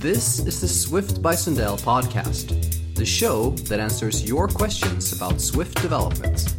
This is the Swift by Sundell podcast, the show that answers your questions about Swift development.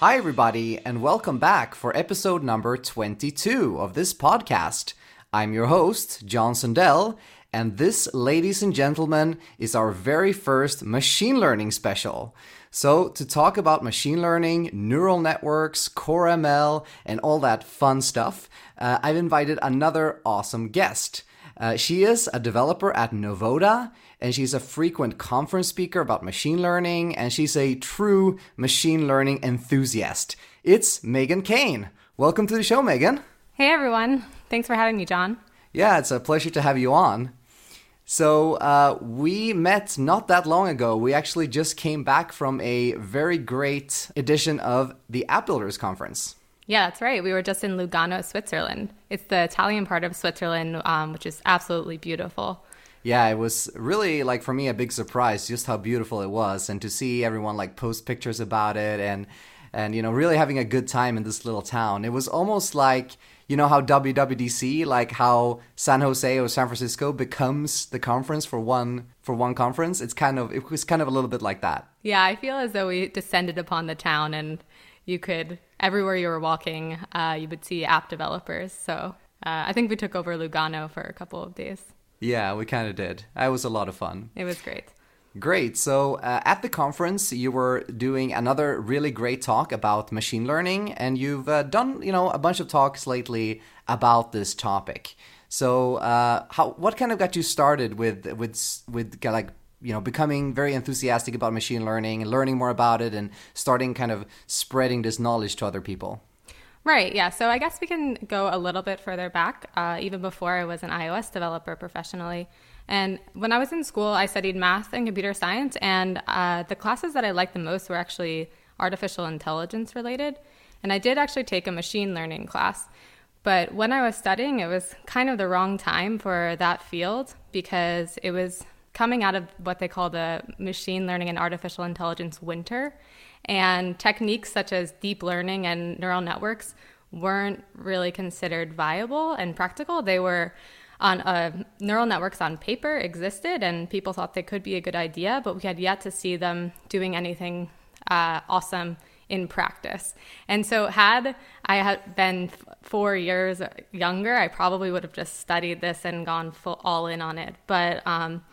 Hi, everybody, and welcome back for episode number 22 of this podcast. I'm your host, John Sundell, and this, ladies and gentlemen, is our very first machine learning special. So, to talk about machine learning, neural networks, core ML, and all that fun stuff, uh, I've invited another awesome guest. Uh, she is a developer at Novoda, and she's a frequent conference speaker about machine learning, and she's a true machine learning enthusiast. It's Meghan Kane. Welcome to the show, Meghan. Hey, everyone. Thanks for having me, John. Yeah, it's a pleasure to have you on. So uh, we met not that long ago. We actually just came back from a very great edition of the App Builders Conference. Yeah, that's right. We were just in Lugano, Switzerland. It's the Italian part of Switzerland, um, which is absolutely beautiful. Yeah, it was really like for me a big surprise just how beautiful it was, and to see everyone like post pictures about it, and and you know really having a good time in this little town. It was almost like you know how WWDC, like how San Jose or San Francisco becomes the conference for one for one conference. It's kind of it was kind of a little bit like that. Yeah, I feel as though we descended upon the town, and you could everywhere you were walking, uh, you would see app developers. So uh, I think we took over Lugano for a couple of days. Yeah, we kind of did. It was a lot of fun. It was great. Great. So uh, at the conference, you were doing another really great talk about machine learning, and you've uh, done you know a bunch of talks lately about this topic. So uh, how what kind of got you started with with with like you know becoming very enthusiastic about machine learning and learning more about it and starting kind of spreading this knowledge to other people? Right, yeah. So I guess we can go a little bit further back, uh, even before I was an iOS developer professionally. And when I was in school, I studied math and computer science, and uh, the classes that I liked the most were actually artificial intelligence related. And I did actually take a machine learning class. But when I was studying, it was kind of the wrong time for that field because it was coming out of what they call the machine learning and artificial intelligence winter. And techniques such as deep learning and neural networks weren't really considered viable and practical. They were on uh, neural networks on paper existed and people thought they could be a good idea, but we had yet to see them doing anything uh, awesome in practice. And so, had I had been four years younger, I probably would have just studied this and gone full all in on it. But um,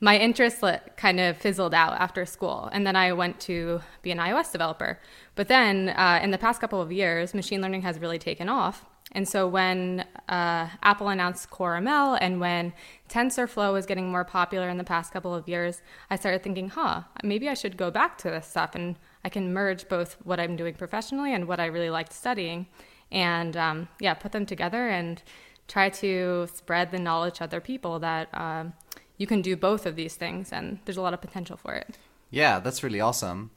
my interest kind of fizzled out after school, and then I went to be an iOS developer. But then, uh, in the past couple of years, machine learning has really taken off. And so when uh, Apple announced Core ML and when TensorFlow was getting more popular in the past couple of years, I started thinking, huh, maybe I should go back to this stuff and I can merge both what I'm doing professionally and what I really liked studying. And um, yeah, put them together and try to spread the knowledge to other people that um, you can do both of these things and there's a lot of potential for it. Yeah, that's really awesome.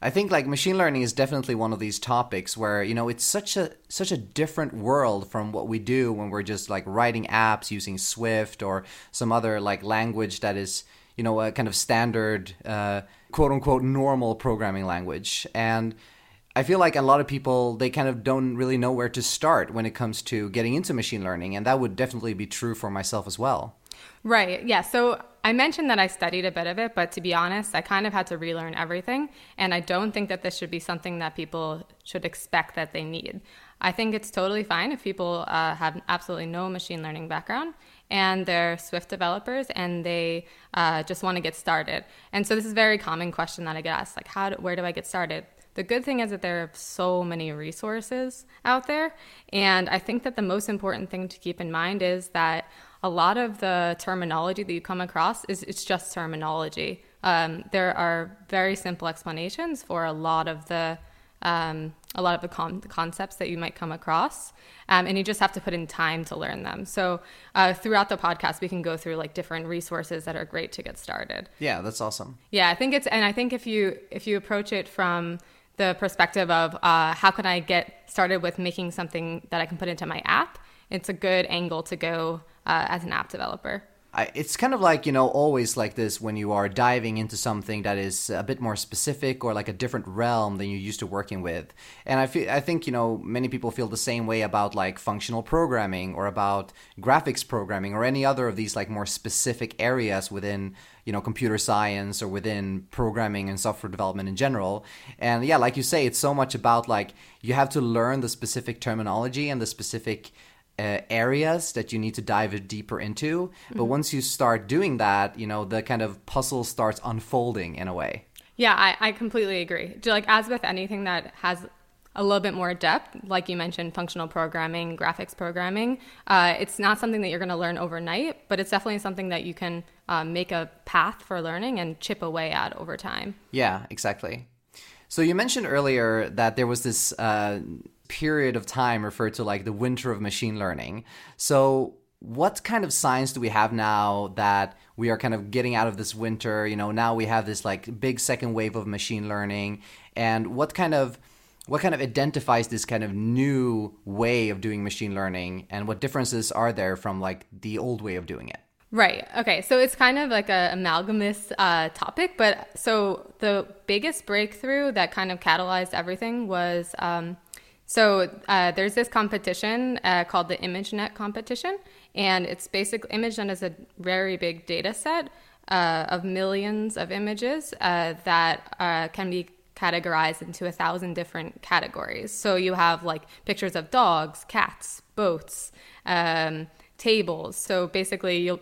I think like machine learning is definitely one of these topics where you know it's such a such a different world from what we do when we're just like writing apps using Swift or some other like language that is you know a kind of standard uh, quote unquote normal programming language and I feel like a lot of people they kind of don't really know where to start when it comes to getting into machine learning and that would definitely be true for myself as well. Right. Yeah. So I mentioned that I studied a bit of it, but to be honest, I kind of had to relearn everything. And I don't think that this should be something that people should expect that they need. I think it's totally fine if people uh, have absolutely no machine learning background and they're Swift developers and they uh, just want to get started. And so this is a very common question that I get asked, like, how do, where do I get started? The good thing is that there are so many resources out there. And I think that the most important thing to keep in mind is that a lot of the terminology that you come across is it's just terminology. Um, there are very simple explanations for a lot of the um, a lot of the, con- the, concepts that you might come across, um, and you just have to put in time to learn them. So uh, throughout the podcast, we can go through like different resources that are great to get started. Yeah, that's awesome. Yeah, I think it's and I think if you if you approach it from the perspective of uh, how can I get started with making something that I can put into my app, it's a good angle to go uh, as an app developer. I, it's kind of like you know always like this when you are diving into something that is a bit more specific or like a different realm than you're used to working with and i feel i think you know many people feel the same way about like functional programming or about graphics programming or any other of these like more specific areas within you know computer science or within programming and software development in general and yeah like you say it's so much about like you have to learn the specific terminology and the specific uh, areas that you need to dive deeper into. But mm-hmm. once you start doing that, you know, the kind of puzzle starts unfolding in a way. Yeah, I, I completely agree. Like as with anything that has a little bit more depth, like you mentioned, functional programming, graphics programming. Uh, it's not something that you're going to learn overnight, but it's definitely something that you can uh, make a path for learning and chip away at over time. Yeah, exactly. So you mentioned earlier that there was this uh, period of time referred to like the winter of machine learning. So, what kind of science do we have now that we are kind of getting out of this winter? You know, now we have this like big second wave of machine learning, and what kind of what kind of identifies this kind of new way of doing machine learning, and what differences are there from like the old way of doing it? Right. Okay. So it's kind of like a amalgamous uh, topic, but so the biggest breakthrough that kind of catalyzed everything was um, so uh, there's this competition uh, called the ImageNet competition, and it's basically ImageNet is a very big data set uh, of millions of images uh, that uh, can be categorized into a thousand different categories. So you have like pictures of dogs, cats, boats, um, tables. So basically, you'll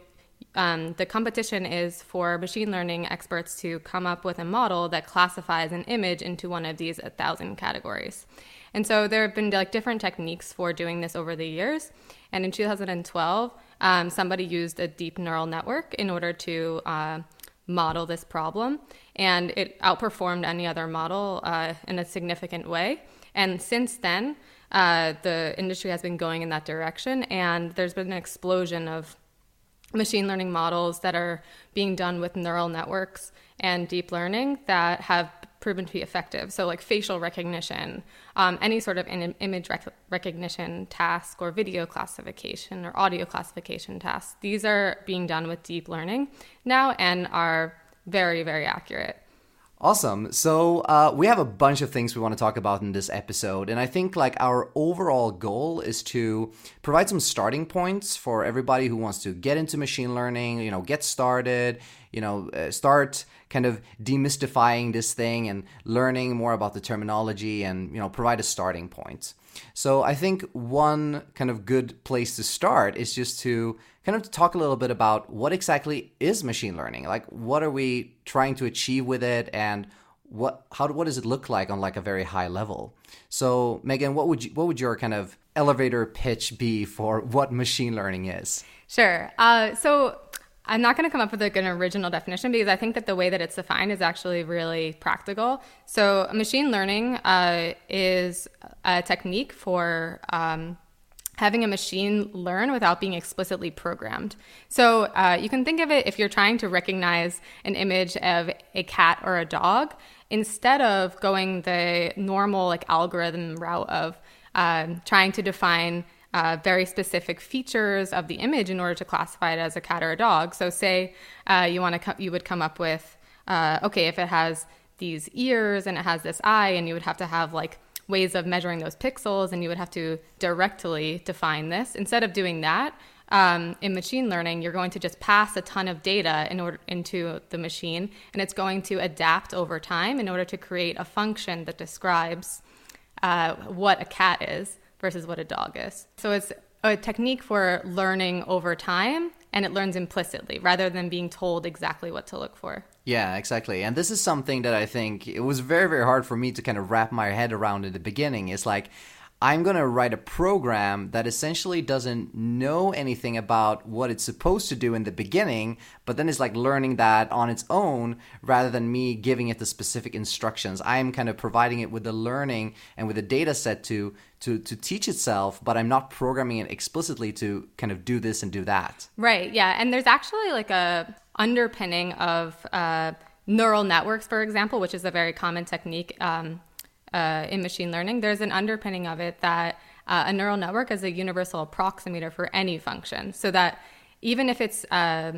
um, the competition is for machine learning experts to come up with a model that classifies an image into one of these 1,000 categories. And so there have been like different techniques for doing this over the years. And in 2012, um, somebody used a deep neural network in order to uh, model this problem, and it outperformed any other model uh, in a significant way. And since then, uh, the industry has been going in that direction, and there's been an explosion of machine learning models that are being done with neural networks and deep learning that have proven to be effective. So, like facial recognition, um, any sort of in- image rec- recognition task, or video classification, or audio classification tasks. These are being done with deep learning now and are very, very accurate. Awesome. So uh, we have a bunch of things we want to talk about in this episode, and I think like our overall goal is to provide some starting points for everybody who wants to get into machine learning. You know, get started. You know, uh, start kind of demystifying this thing and learning more about the terminology, and you know, provide a starting point. So I think one kind of good place to start is just to kind of talk a little bit about what exactly is machine learning. Like, what are we trying to achieve with it, and what how what does it look like on like a very high level? So, Meghan, what would you what would your kind of elevator pitch be for what machine learning is? Sure. Uh, so I'm not going to come up with like an original definition because I think that the way that it's defined is actually really practical. So, machine learning uh, is a technique for um, having a machine learn without being explicitly programmed. So uh, you can think of it if you're trying to recognize an image of a cat or a dog, instead of going the normal like algorithm route of um, trying to define uh, very specific features of the image in order to classify it as a cat or a dog. So say uh, you want to co- you would come up with uh, okay if it has these ears and it has this eye, and you would have to have like ways of measuring those pixels, and you would have to directly define this. Instead of doing that, um, in machine learning, you're going to just pass a ton of data in order into the machine, and it's going to adapt over time in order to create a function that describes uh, what a cat is versus what a dog is. So it's a technique for learning over time, and it learns implicitly rather than being told exactly what to look for. Yeah, exactly. And this is something that I think it was very, very hard for me to kind of wrap my head around in the beginning. It's like, I'm going to write a program that essentially doesn't know anything about what it's supposed to do in the beginning, but then it's like learning that on its own rather than me giving it the specific instructions. I am kind of providing it with the learning and with the data set to to to teach itself, but I'm not programming it explicitly to kind of do this and do that. Right. Yeah. And there's actually like a underpinning of uh, neural networks, for example, which is a very common technique um, uh, in machine learning. There's an underpinning of it that uh, a neural network is a universal approximator for any function, so that even if it's uh,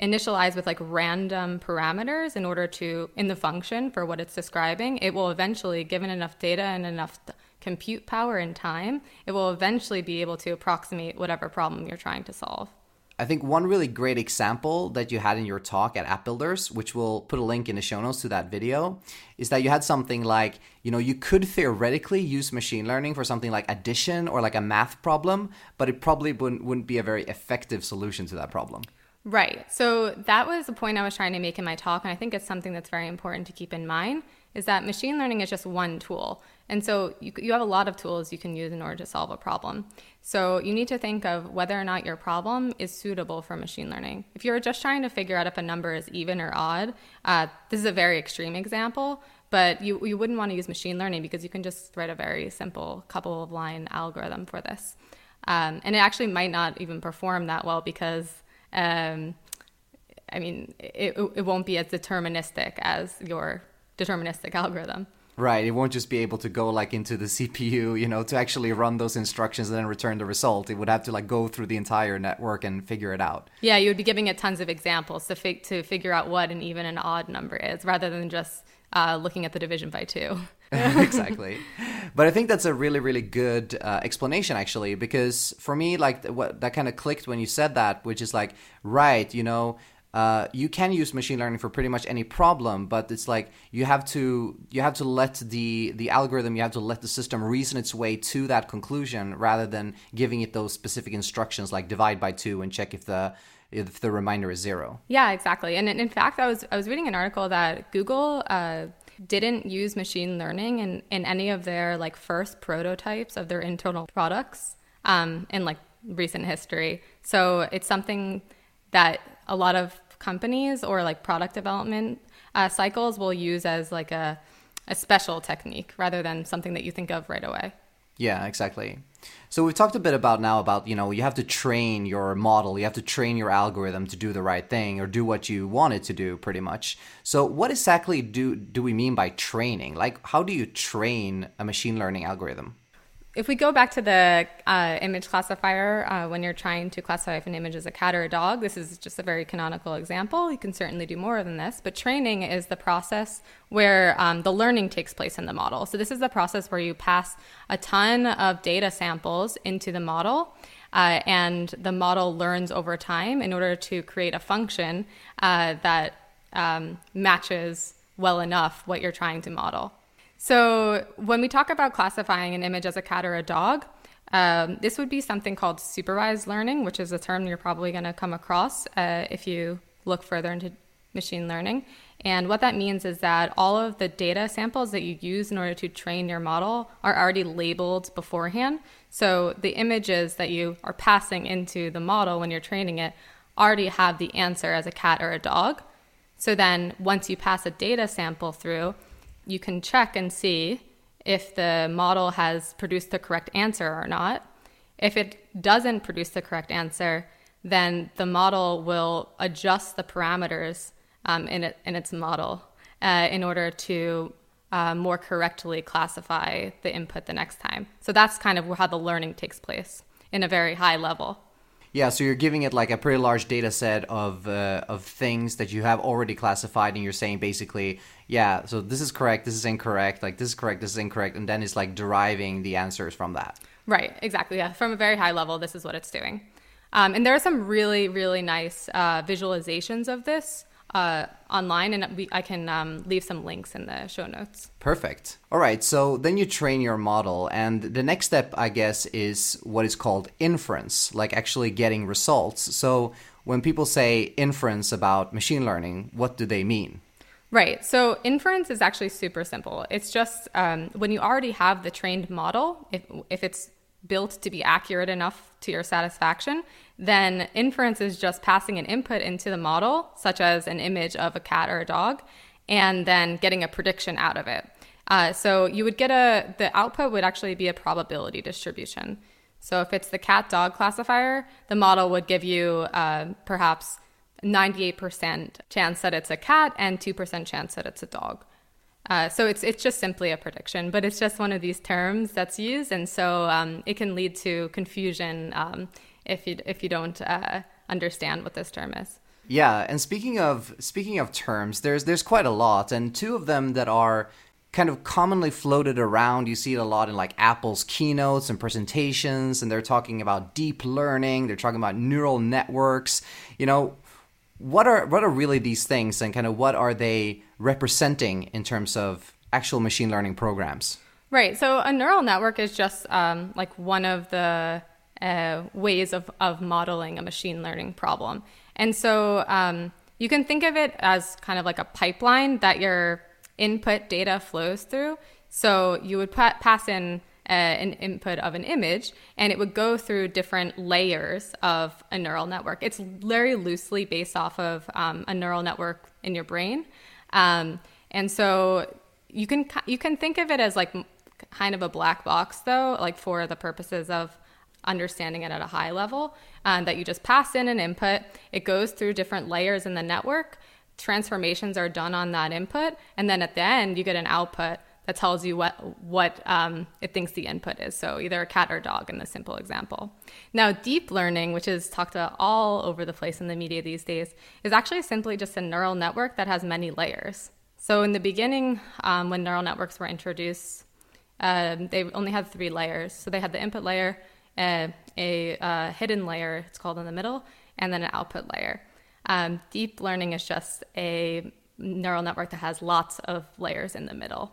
initialized with like random parameters in order to in the function for what it's describing, it will eventually, given enough data and enough compute power and time, it will eventually be able to approximate whatever problem you're trying to solve. I think one really great example that you had in your talk at App Builders, which we'll put a link in the show notes to that video, is that you had something like, you know, you could theoretically use machine learning for something like addition or like a math problem, but it probably wouldn't, wouldn't be a very effective solution to that problem. Right. So that was the point I was trying to make in my talk. And I think it's something that's very important to keep in mind is that machine learning is just one tool. And so you, you have a lot of tools you can use in order to solve a problem. So you need to think of whether or not your problem is suitable for machine learning. If you're just trying to figure out if a number is even or odd, uh, this is a very extreme example, but you, you wouldn't want to use machine learning because you can just write a very simple couple of line algorithm for this. Um, and it actually might not even perform that well because um, I mean, it, it won't be as deterministic as your deterministic algorithm. Right. It won't just be able to go like into the CPU, you know, to actually run those instructions and then return the result. It would have to like go through the entire network and figure it out. Yeah, you would be giving it tons of examples to fig- to figure out what an even and odd number is, rather than just uh, looking at the division by two. exactly. But I think that's a really, really good uh, explanation, actually, because for me, like what that kind of clicked when you said that, which is like, right, you know, uh, you can use machine learning for pretty much any problem, but it's like you have to you have to let the the algorithm, you have to let the system reason its way to that conclusion, rather than giving it those specific instructions like divide by two and check if the if the reminder is zero. Yeah, exactly. And in fact, I was I was reading an article that Google uh, didn't use machine learning in, in any of their like first prototypes of their internal products um, in like recent history. So it's something that a lot of companies or like product development uh, cycles will use as like a, a special technique rather than something that you think of right away. Yeah, exactly. So we've talked a bit about now about, you know, you have to train your model, you have to train your algorithm to do the right thing or do what you want it to do pretty much. So what exactly do do we mean by training? Like how do you train a machine learning algorithm? If we go back to the uh, image classifier, uh, when you're trying to classify if an image is a cat or a dog, this is just a very canonical example. You can certainly do more than this, but training is the process where um, the learning takes place in the model. So, this is the process where you pass a ton of data samples into the model. Uh, and the model learns over time in order to create a function uh, that um, matches well enough what you're trying to model. So when we talk about classifying an image as a cat or a dog, um, this would be something called supervised learning, which is a term you're probably going to come across uh, if you look further into machine learning. And what that means is that all of the data samples that you use in order to train your model are already labeled beforehand. So the images that you are passing into the model when you're training it already have the answer as a cat or a dog. So then once you pass a data sample through, you can check and see if the model has produced the correct answer or not. If it doesn't produce the correct answer, then the model will adjust the parameters um, in, it, in its model uh, in order to uh, more correctly classify the input the next time. So that's kind of how the learning takes place in a very high level. Yeah, so you're giving it like a pretty large data set of uh, of things that you have already classified, and you're saying basically, yeah, so this is correct, this is incorrect, like this is correct, this is incorrect, and then it's like deriving the answers from that. Right, exactly. Yeah, from a very high level, this is what it's doing. Um, and there are some really, really nice uh, visualizations of this uh, online, and we, I can um, leave some links in the show notes. Perfect. All right, so then you train your model, and the next step, I guess, is what is called inference, like actually getting results. So when people say inference about machine learning, what do they mean? Right. So inference is actually super simple. It's just um, when you already have the trained model, if, if it's built to be accurate enough to your satisfaction, then inference is just passing an input into the model, such as an image of a cat or a dog, and then getting a prediction out of it. Uh, so you would get a, the output would actually be a probability distribution. So if it's the cat dog classifier, the model would give you uh, perhaps 98% chance that it's a cat and 2% chance that it's a dog. Uh, so it's it's just simply a prediction, but it's just one of these terms that's used, and so um, it can lead to confusion um, if you if you don't uh, understand what this term is. Yeah, and speaking of speaking of terms, there's there's quite a lot, and two of them that are kind of commonly floated around. You see it a lot in like Apple's keynotes and presentations, and they're talking about deep learning. They're talking about neural networks. You know, what are what are really these things, and kind of what are they representing in terms of actual machine learning programs? Right. So a neural network is just um, like one of the uh, ways of, of modeling a machine learning problem. And so um, you can think of it as kind of like a pipeline that your input data flows through. So you would pa- pass in uh, an input of an image and it would go through different layers of a neural network. It's very loosely based off of um, a neural network in your brain. Um, and so you can you can think of it as like kind of a black box though, like for the purposes of understanding it at a high level um, that you just pass in an input it goes through different layers in the network transformations are done on that input and then at the end you get an output that tells you what what um, it thinks the input is so either a cat or a dog in the simple example now deep learning which is talked about all over the place in the media these days is actually simply just a neural network that has many layers so in the beginning um, when neural networks were introduced um, they only had three layers so they had the input layer uh, a uh, hidden layer, it's called in the middle, and then an output layer. Um, deep learning is just a neural network that has lots of layers in the middle.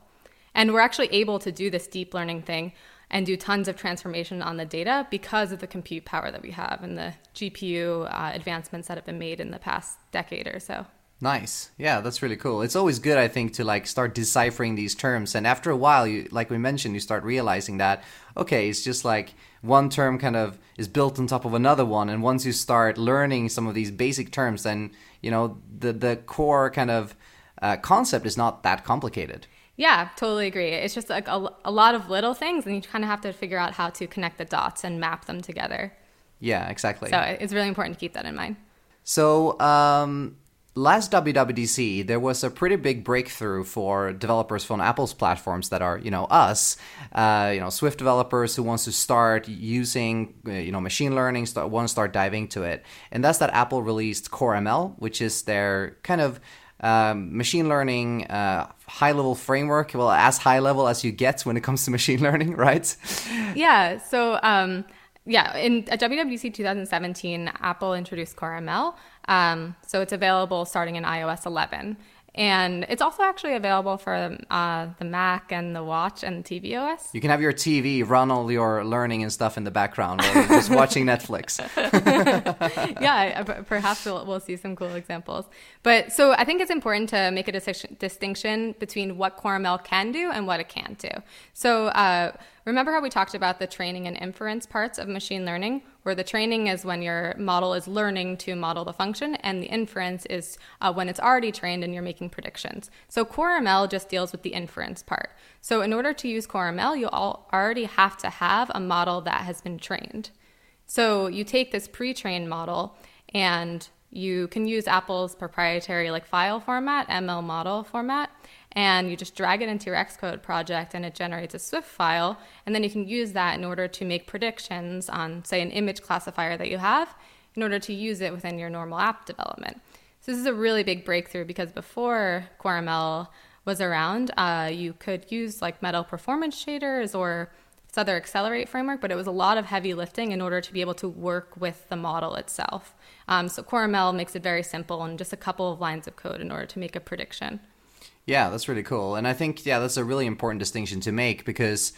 And we're actually able to do this deep learning thing and do tons of transformation on the data because of the compute power that we have and the GPU uh, advancements that have been made in the past decade or so. Nice. Yeah, that's really cool. It's always good, I think, to like start deciphering these terms. And after a while, you, like we mentioned, you start realizing that, okay, it's just like one term kind of is built on top of another one. And once you start learning some of these basic terms, then, you know, the, the core kind of uh, concept is not that complicated. Yeah, totally agree. It's just like a, a lot of little things, and you kind of have to figure out how to connect the dots and map them together. Yeah, exactly. So it's really important to keep that in mind. So, um, last WWDC, there was a pretty big breakthrough for developers from Apple's platforms that are, you know, us, uh, you know, Swift developers who wants to start using, uh, you know, machine learning, start, want to start diving to it. And that's that Apple released Core ML, which is their kind of um, machine learning uh, high level framework. Well, as high level as you get when it comes to machine learning, right? Yeah. So, um, yeah, in at WWDC 2017, Apple introduced Core ML. Um, so it's available starting in iOS 11. And it's also actually available for uh, the Mac and the Watch and the tvOS. You can have your TV run all your learning and stuff in the background while you're just watching Netflix. yeah, perhaps we'll, we'll, see some cool examples. But so I think it's important to make a distinction between what CoreML can do and what it can't do. So uh, remember how we talked about the training and inference parts of machine learning? where the training is when your model is learning to model the function, and the inference is uh, when it's already trained and you're making predictions. So Core ML just deals with the inference part. So in order to use Core ML, you already have to have a model that has been trained. So you take this pre-trained model and you can use Apple's proprietary like file format, ML model format, and you just drag it into your Xcode project and it generates a Swift file. And then you can use that in order to make predictions on, say, an image classifier that you have in order to use it within your normal app development. So this is a really big breakthrough because before CoreML was around, uh, you could use like Metal performance shaders or this other accelerate framework, but it was a lot of heavy lifting in order to be able to work with the model itself. Um, so CoreML makes it very simple and just a couple of lines of code in order to make a prediction. Yeah, that's really cool. And I think, yeah, that's a really important distinction to make because,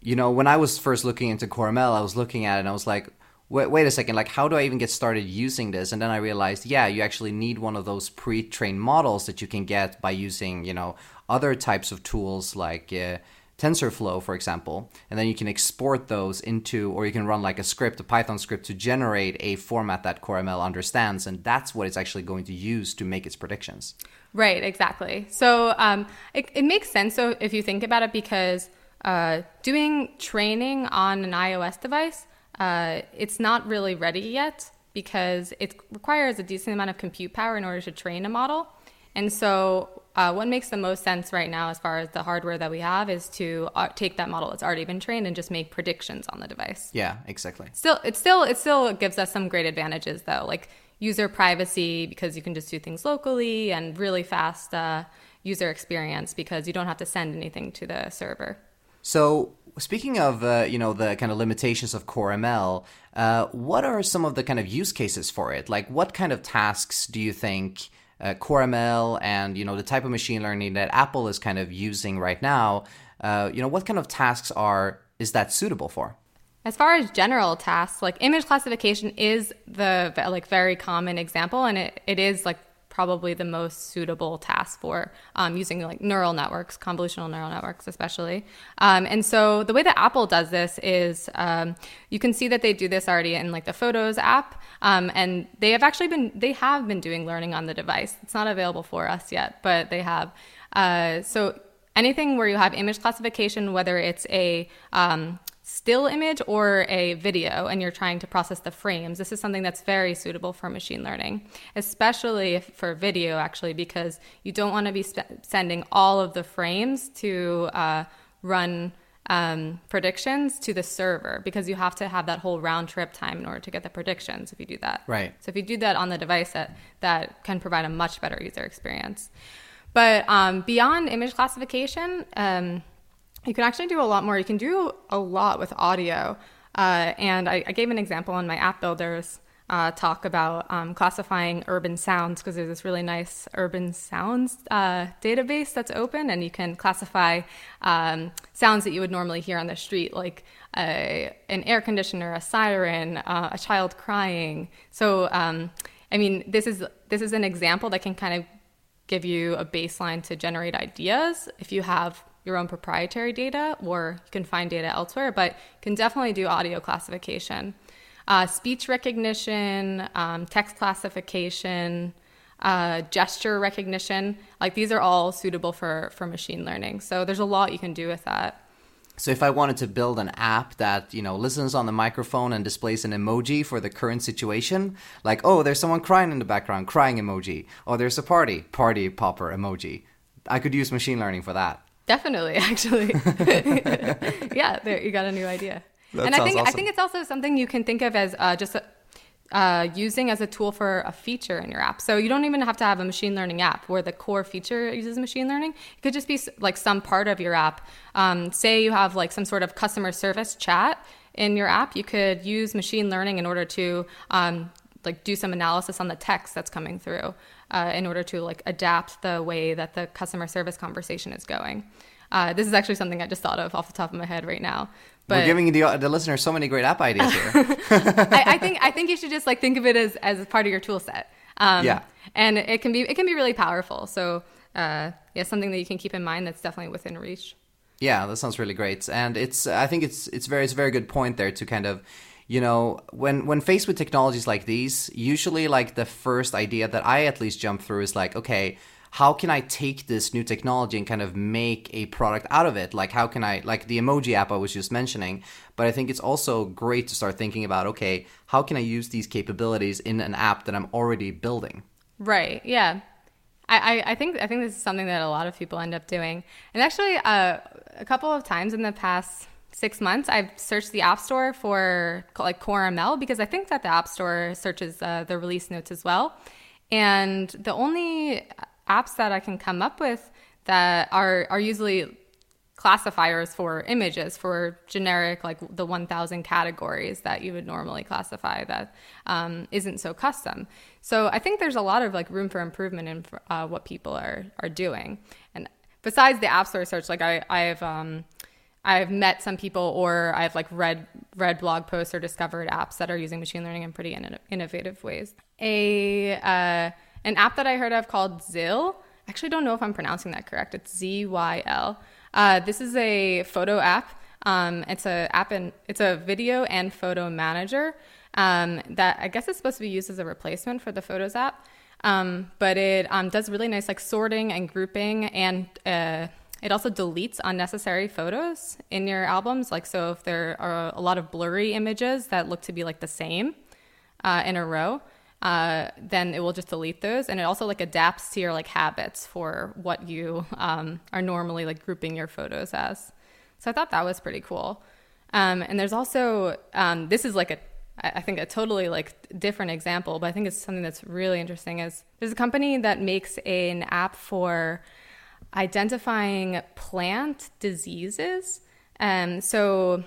you know, when I was first looking into CoreML, I was looking at it and I was like, wait, wait a second, like, how do I even get started using this? And then I realized, yeah, you actually need one of those pre trained models that you can get by using, you know, other types of tools like, uh, TensorFlow, for example, and then you can export those into, or you can run like a script, a Python script to generate a format that CoreML understands, and that's what it's actually going to use to make its predictions. Right, exactly. So um, it, it makes sense so if you think about it because uh, doing training on an iOS device, uh, it's not really ready yet because it requires a decent amount of compute power in order to train a model. And so uh, what makes the most sense right now, as far as the hardware that we have, is to uh, take that model that's already been trained and just make predictions on the device. Yeah, exactly. Still, it still it still gives us some great advantages though, like user privacy because you can just do things locally and really fast uh, user experience because you don't have to send anything to the server. So speaking of uh, you know the kind of limitations of Core ML, uh, what are some of the kind of use cases for it? Like, what kind of tasks do you think? Uh, Core ML and you know the type of machine learning that Apple is kind of using right now, uh, you know what kind of tasks are is that suitable for? As far as general tasks, like image classification is the like very common example, and it, it is like probably the most suitable task for um, using like neural networks, convolutional neural networks, especially. Um, and so the way that Apple does this is um, you can see that they do this already in like the Photos app, um, and they have actually been they have been doing learning on the device. It's not available for us yet, but they have. Uh, so anything where you have image classification, whether it's a um, still image or a video and you're trying to process the frames, this is something that's very suitable for machine learning, especially for video, actually, because you don't want to be sp- sending all of the frames to uh, run um, predictions to the server because you have to have that whole round trip time in order to get the predictions if you do that. Right. So if you do that on the device, that, that can provide a much better user experience. But um, beyond image classification, um, you can actually do a lot more. You can do a lot with audio. Uh, and I, I, gave an example in my app builders uh, talk about um, classifying urban sounds because there's this really nice urban sounds uh, database that's open, and you can classify um, sounds that you would normally hear on the street, like a, an air conditioner, a siren, uh, a child crying. So, um, I mean, this is this is an example that can kind of give you a baseline to generate ideas if you have your own proprietary data or you can find data elsewhere, but you can definitely do audio classification. Uh, speech recognition, um, text classification, uh, gesture recognition, like these are all suitable for, for machine learning. So there's a lot you can do with that. So if I wanted to build an app that, you know, listens on the microphone and displays an emoji for the current situation, like, oh, there's someone crying in the background, crying emoji. Oh, there's a party, party popper emoji. I could use machine learning for that. Definitely, actually. yeah, there you got a new idea. That and I think awesome. I think it's also something you can think of as uh, just a, uh, using as a tool for a feature in your app. So you don't even have to have a machine learning app where the core feature uses machine learning. It could just be like some part of your app. Um, say you have like some sort of customer service chat in your app. You could use machine learning in order to um, like do some analysis on the text that's coming through uh, in order to like adapt the way that the customer service conversation is going. Uh, this is actually something I just thought of off the top of my head right now. But We're giving the, the listener so many great app ideas here. I, I, think I think you should just like think of it as as part of your tool set. Um, yeah, and it can be it can be really powerful. So uh, yeah, something that you can keep in mind that's definitely within reach. Yeah, that sounds really great, and it's I think it's it's very it's a very good point there to kind of you know when when faced with technologies like these usually like the first idea that i at least jump through is like okay how can i take this new technology and kind of make a product out of it? Like how can i like the emoji app i was just mentioning but i think it's also great to start thinking about okay how can i use these capabilities in an app that i'm already building? Right yeah. I, I think I think this is something that a lot of people end up doing, and actually, uh, a couple of times in the past six months, I've searched the App Store for like Core ML because I think that the App Store searches uh, the release notes as well. And the only apps that I can come up with that are are usually classifiers for images for generic like the 1000 categories that you would normally classify that um, not so custom so i think there's a lot of like room for improvement in uh, what people are are doing and besides the app store search like i i've um, I've met some people or I've like read read blog posts or discovered apps that are using machine learning in pretty in- innovative ways. A uh, an app that I heard of called Zyl. I actually don't know if I'm pronouncing that correct. It's Z Y L. Uh, this is a photo app. Um, it's a app and it's a video and photo manager um, that I guess is supposed to be used as a replacement for the Photos app. Um, but it um, does really nice like sorting and grouping and uh, it also deletes unnecessary photos in your albums. Like, so if there are a lot of blurry images that look to be like the same uh, in a row, uh, then it will just delete those, and it also like adapts to your like habits for what you um, are normally like grouping your photos as. So I thought that was pretty cool. Um, and there's also um, this is like a I think a totally like different example, but I think it's something that's really interesting. Is there's a company that makes an app for identifying plant diseases. Um, so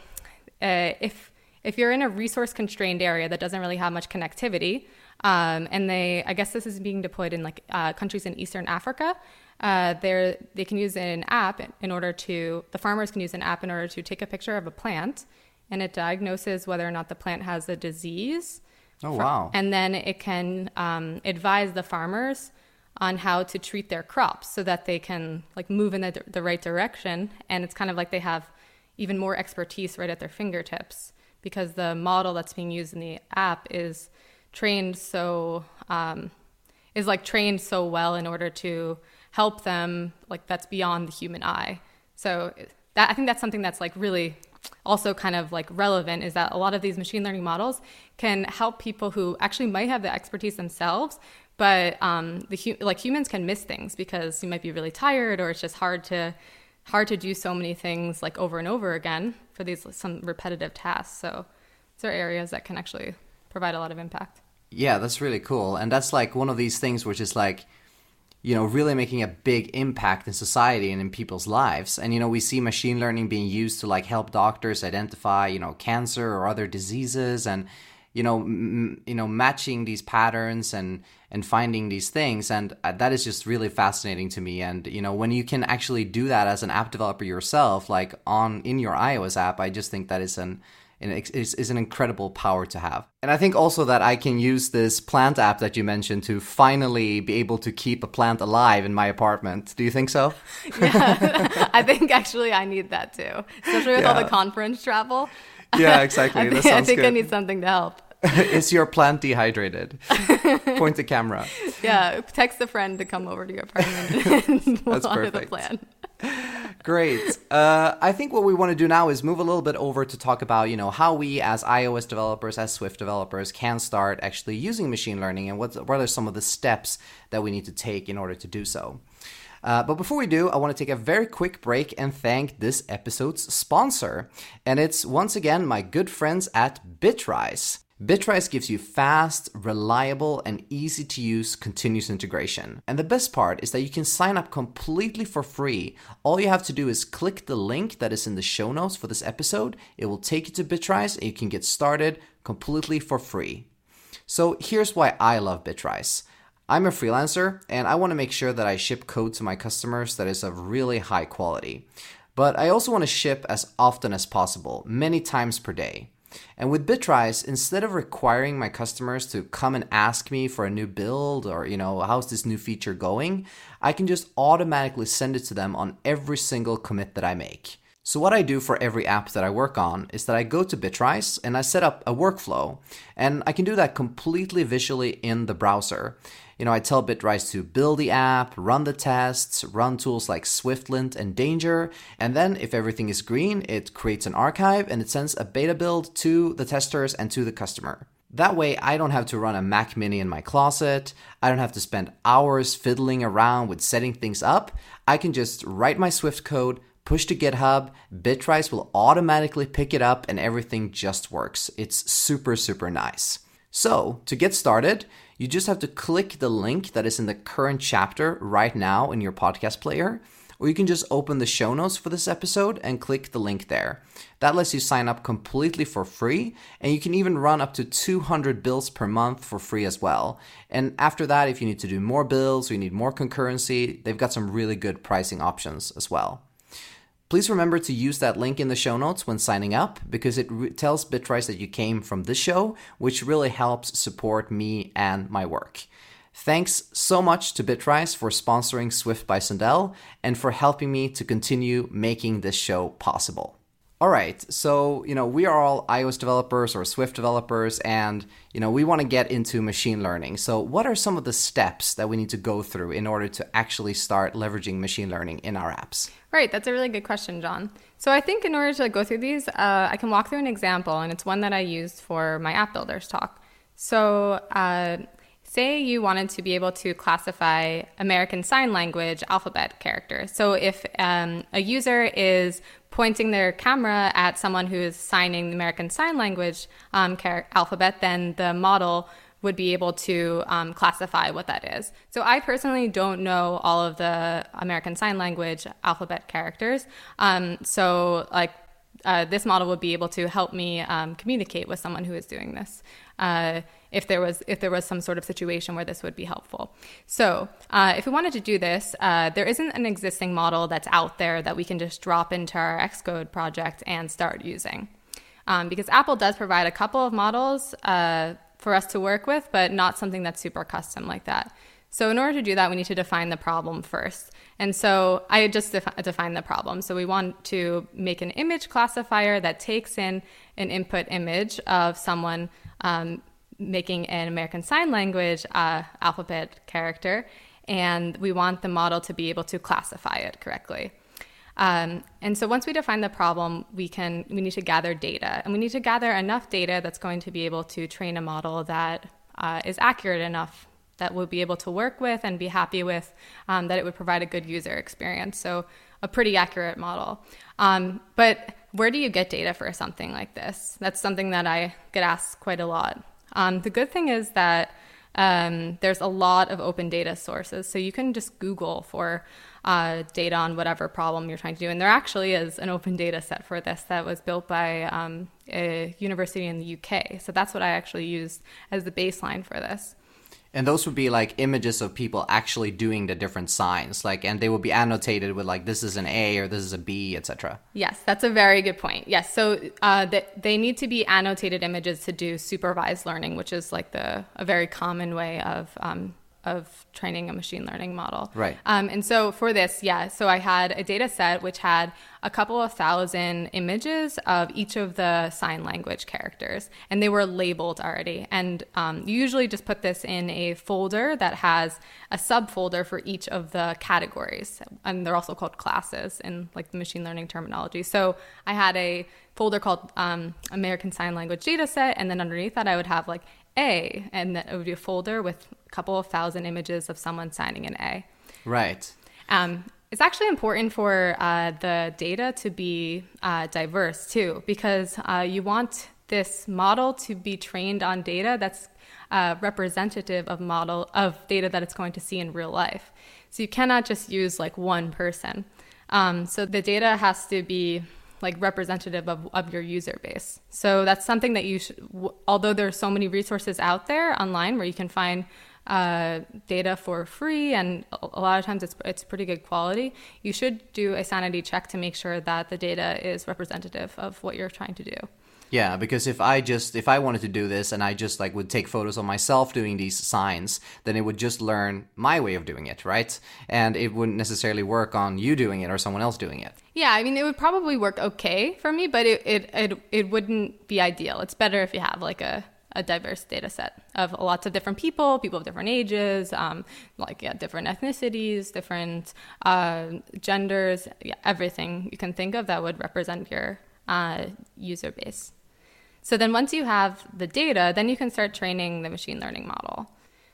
uh, if if you're in a resource constrained area that doesn't really have much connectivity, um, and they, I guess this is being deployed in like uh, countries in Eastern Africa. Uh, they they can use an app in order to the farmers can use an app in order to take a picture of a plant, and it diagnoses whether or not the plant has a disease. Oh wow! And then it can um, advise the farmers on how to treat their crops so that they can like move in the, the right direction. And it's kind of like they have even more expertise right at their fingertips because the model that's being used in the app is trained so um, is like trained so well in order to help them like that's beyond the human eye so that i think that's something that's like really also kind of like relevant is that a lot of these machine learning models can help people who actually might have the expertise themselves but um, the like humans can miss things because you might be really tired or it's just hard to hard to do so many things like over and over again for these some repetitive tasks so these are areas that can actually provide a lot of impact yeah, that's really cool. And that's like one of these things which is like, you know, really making a big impact in society and in people's lives. And, you know, we see machine learning being used to like help doctors identify, you know, cancer or other diseases and, you know, m- you know, matching these patterns and, and finding these things. And uh, that is just really fascinating to me. And, you know, when you can actually do that as an app developer yourself, like on in your iOS app, I just think that is an, is, is an incredible power to have. And I think also that I can use this plant app that you mentioned to finally be able to keep a plant alive in my apartment. Do you think so? yeah, I think actually I need that too, especially with yeah. all the conference travel. Yeah, exactly. I think, I, think I need something to help. is your plant dehydrated? Point the camera. Yeah, text a friend to come over to your apartment and That's perfect. the plant. Great. Uh, I think what we want to do now is move a little bit over to talk about, you know, how we as iOS developers, as Swift developers, can start actually using machine learning and what, what are some of the steps that we need to take in order to do so. Uh, but before we do, I want to take a very quick break and thank this episode's sponsor. And it's once again my good friends at Bitrise. Bitrise gives you fast, reliable, and easy to use continuous integration. And the best part is that you can sign up completely for free. All you have to do is click the link that is in the show notes for this episode. It will take you to Bitrise and you can get started completely for free. So here's why I love Bitrise. I'm a freelancer and I want to make sure that I ship code to my customers that is of really high quality. But I also want to ship as often as possible, many times per day. And with Bitrise, instead of requiring my customers to come and ask me for a new build or, you know, how's this new feature going, I can just automatically send it to them on every single commit that I make. So what I do for every app that I work on is that I go to Bitrise and I set up a workflow. And I can do that completely visually in the browser. You know, I tell Bitrise to build the app, run the tests, run tools like Swiftlint and Danger, and then if everything is green, it creates an archive and it sends a beta build to the testers and to the customer. That way, I don't have to run a Mac Mini in my closet. I don't have to spend hours fiddling around with setting things up. I can just write my Swift code, push to GitHub, Bitrise will automatically pick it up, and everything just works. It's super, super nice. So, to get started, you just have to click the link that is in the current chapter right now in your podcast player, or you can just open the show notes for this episode and click the link there. That lets you sign up completely for free, and you can even run up to 200 bills per month for free as well. And after that, if you need to do more bills or you need more concurrency, they've got some really good pricing options as well. Please remember to use that link in the show notes when signing up because it re- tells Bitrise that you came from this show, which really helps support me and my work. Thanks so much to Bitrise for sponsoring Swift by Sundell and for helping me to continue making this show possible. All right, so you know we are all iOS developers or Swift developers, and you know we want to get into machine learning. So, what are some of the steps that we need to go through in order to actually start leveraging machine learning in our apps? Right, that's a really good question, John. So, I think in order to go through these, uh, I can walk through an example, and it's one that I used for my app builders talk. So, uh, say you wanted to be able to classify American Sign Language alphabet characters. So if um, a user is pointing their camera at someone who is signing the American Sign Language um, alphabet, then the model would be able to um, classify what that is. So I personally don't know all of the American Sign Language alphabet characters. Um, so like uh, this model would be able to help me um, communicate with someone who is doing this. Uh, if there was if there was some sort of situation where this would be helpful. So uh, if we wanted to do this, uh, there isn't an existing model that's out there that we can just drop into our Xcode project and start using. Um, because Apple does provide a couple of models uh, for us to work with, but not something that's super custom like that. So in order to do that, we need to define the problem first. And so I just defi- defined the problem. So we want to make an image classifier that takes in an input image of someone um, making an American Sign Language uh, alphabet character, and we want the model to be able to classify it correctly. Um, and so once we define the problem, we can we need to gather data, and we need to gather enough data that's going to be able to train a model that uh, is accurate enough that we'll be able to work with and be happy with, um, that it would provide a good user experience. So a pretty accurate model. Um, but where do you get data for something like this? That's something that I get asked quite a lot. Um, the good thing is that um, there's a lot of open data sources. So you can just Google for uh, data on whatever problem you're trying to do. And there actually is an open data set for this that was built by um, a university in the UK. So that's what I actually used as the baseline for this. And those would be like images of people actually doing the different signs, like, and they would be annotated with like this is an A or this is a B, etc. Yes, that's a very good point. Yes, so uh, they need to be annotated images to do supervised learning, which is like the a very common way of um, of training a machine learning model. Right. Um, and so for this, yeah, so I had a data set which had a couple of thousand images of each of the sign language characters, and they were labeled already. And um, you usually just put this in a folder that has a subfolder for each of the categories, and they're also called classes in like the machine learning terminology. So I had a folder called um, American Sign Language data set, and then underneath that I would have like A, and then it would be a folder with a couple of thousand images of someone signing an A. Right. Um, it's actually important for uh, the data to be uh, diverse too, because uh, you want this model to be trained on data that's uh, representative of model of data that it's going to see in real life. So you cannot just use like one person. Um, so the data has to be like representative of, of your user base. So that's something that you should, although there are so many resources out there online where you can find uh, data for free, and a lot of times it's it's pretty good quality. You should do a sanity check to make sure that the data is representative of what you're trying to do. Yeah, because if I just if I wanted to do this and I just like would take photos of myself doing these signs, then it would just learn my way of doing it, right? And it wouldn't necessarily work on you doing it or someone else doing it. Yeah, I mean it would probably work okay for me, but it it it, it wouldn't be ideal. It's better if you have like a a diverse data set of lots of different people, people of different ages, um, like yeah, different ethnicities, different uh, genders, yeah, everything you can think of that would represent your uh, user base. So then once you have the data, then you can start training the machine learning model.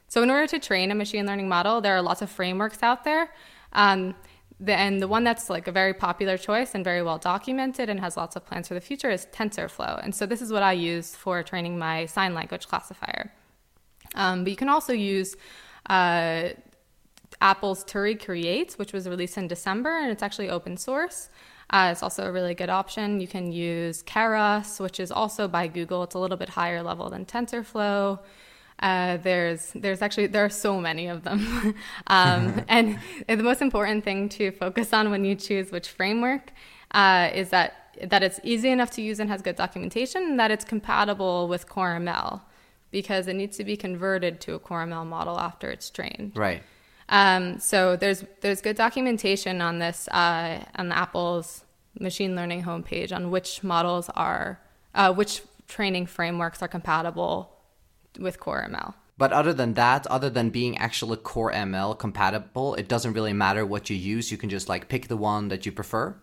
So in order to train a machine learning model, there are lots of frameworks out there. Um, the, and the one that's like a very popular choice and very well documented and has lots of plans for the future is TensorFlow. And so this is what I use for training my sign language classifier. Um, but you can also use uh, Apple's Turi Create, which was released in December, and it's actually open source. Uh, it's also a really good option. You can use Keras, which is also by Google. It's a little bit higher level than TensorFlow. Uh, there's there's actually there are so many of them, um, and the most important thing to focus on when you choose which framework uh, is that that it's easy enough to use and has good documentation, and that it's compatible with Core ML because it needs to be converted to a Core ML model after it's trained. Right. Um, so there's there's good documentation on this uh, on Apple's machine learning homepage on which models are uh, which training frameworks are compatible with Core ML. But other than that, other than being actually Core ML compatible, it doesn't really matter what you use. You can just like pick the one that you prefer.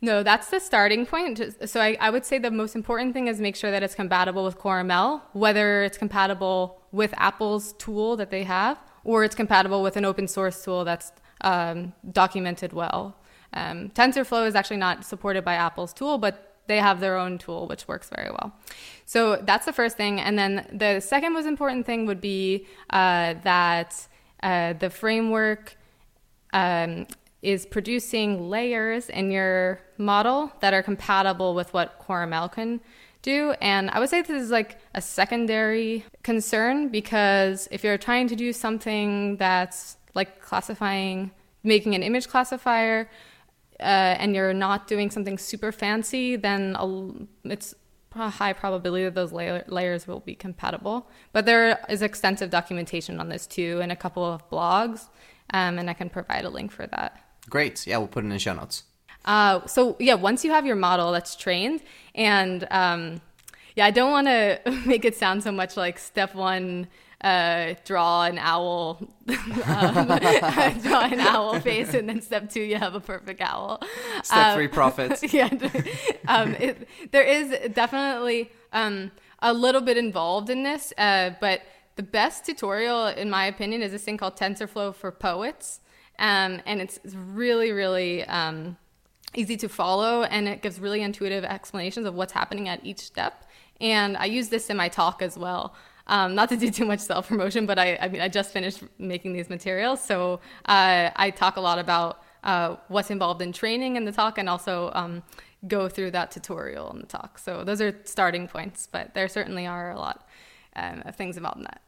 No, that's the starting point. So I, I would say the most important thing is make sure that it's compatible with Core ML, whether it's compatible with Apple's tool that they have, or it's compatible with an open source tool that's um, documented well. Um, TensorFlow is actually not supported by Apple's tool, but they have their own tool which works very well. So that's the first thing. And then the second most important thing would be uh, that uh, the framework um, is producing layers in your model that are compatible with what CoreML can do. And I would say this is like a secondary concern because if you're trying to do something that's like classifying, making an image classifier, uh, and you're not doing something super fancy, then it's high probability that those layer- layers will be compatible. But there is extensive documentation on this too, and a couple of blogs, um, and I can provide a link for that. Great. Yeah, we'll put it in the show notes. Uh, so yeah, once you have your model that's trained, and um, yeah, I don't want to make it sound so much like step one. Uh, draw an owl, um, draw an owl face, and then step two, you have a perfect owl. Step um, three, profit. yeah, um, it, there is definitely um, a little bit involved in this, uh, but the best tutorial, in my opinion, is this thing called TensorFlow for Poets. Um, and it's really, really um, easy to follow, and it gives really intuitive explanations of what's happening at each step. And I use this in my talk as well. Um, not to do too much self promotion, but I, I, mean, I just finished making these materials, so uh, I talk a lot about uh, what's involved in training in the talk, and also um, go through that tutorial in the talk. So those are starting points, but there certainly are a lot um, of things involved in that.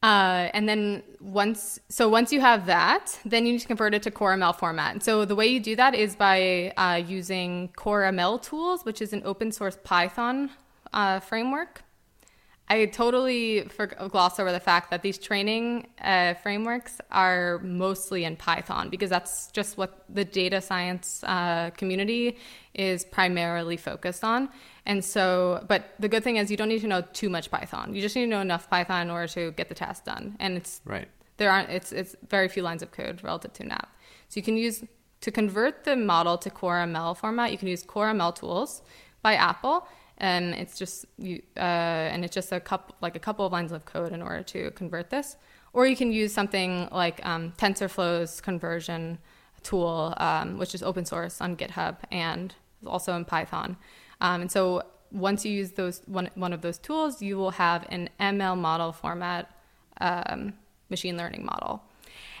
Uh, and then once, so once you have that, then you need to convert it to Core ML format. And so the way you do that is by uh, using CoreML tools, which is an open source Python uh, framework. I totally gloss over the fact that these training uh, frameworks are mostly in Python because that's just what the data science uh, community is primarily focused on. And so, but the good thing is you don't need to know too much Python. You just need to know enough Python in order to get the task done. And it's right. There aren't. It's it's very few lines of code relative to NAP. So you can use to convert the model to Core ML format. You can use Core ML tools by Apple and it's just you uh, and it's just a couple like a couple of lines of code in order to convert this. Or you can use something like um, tensorflow's conversion tool um, which is open source on github and also in python. Um, and so once you use those one, one of those tools you will have an ml model format um, machine learning model.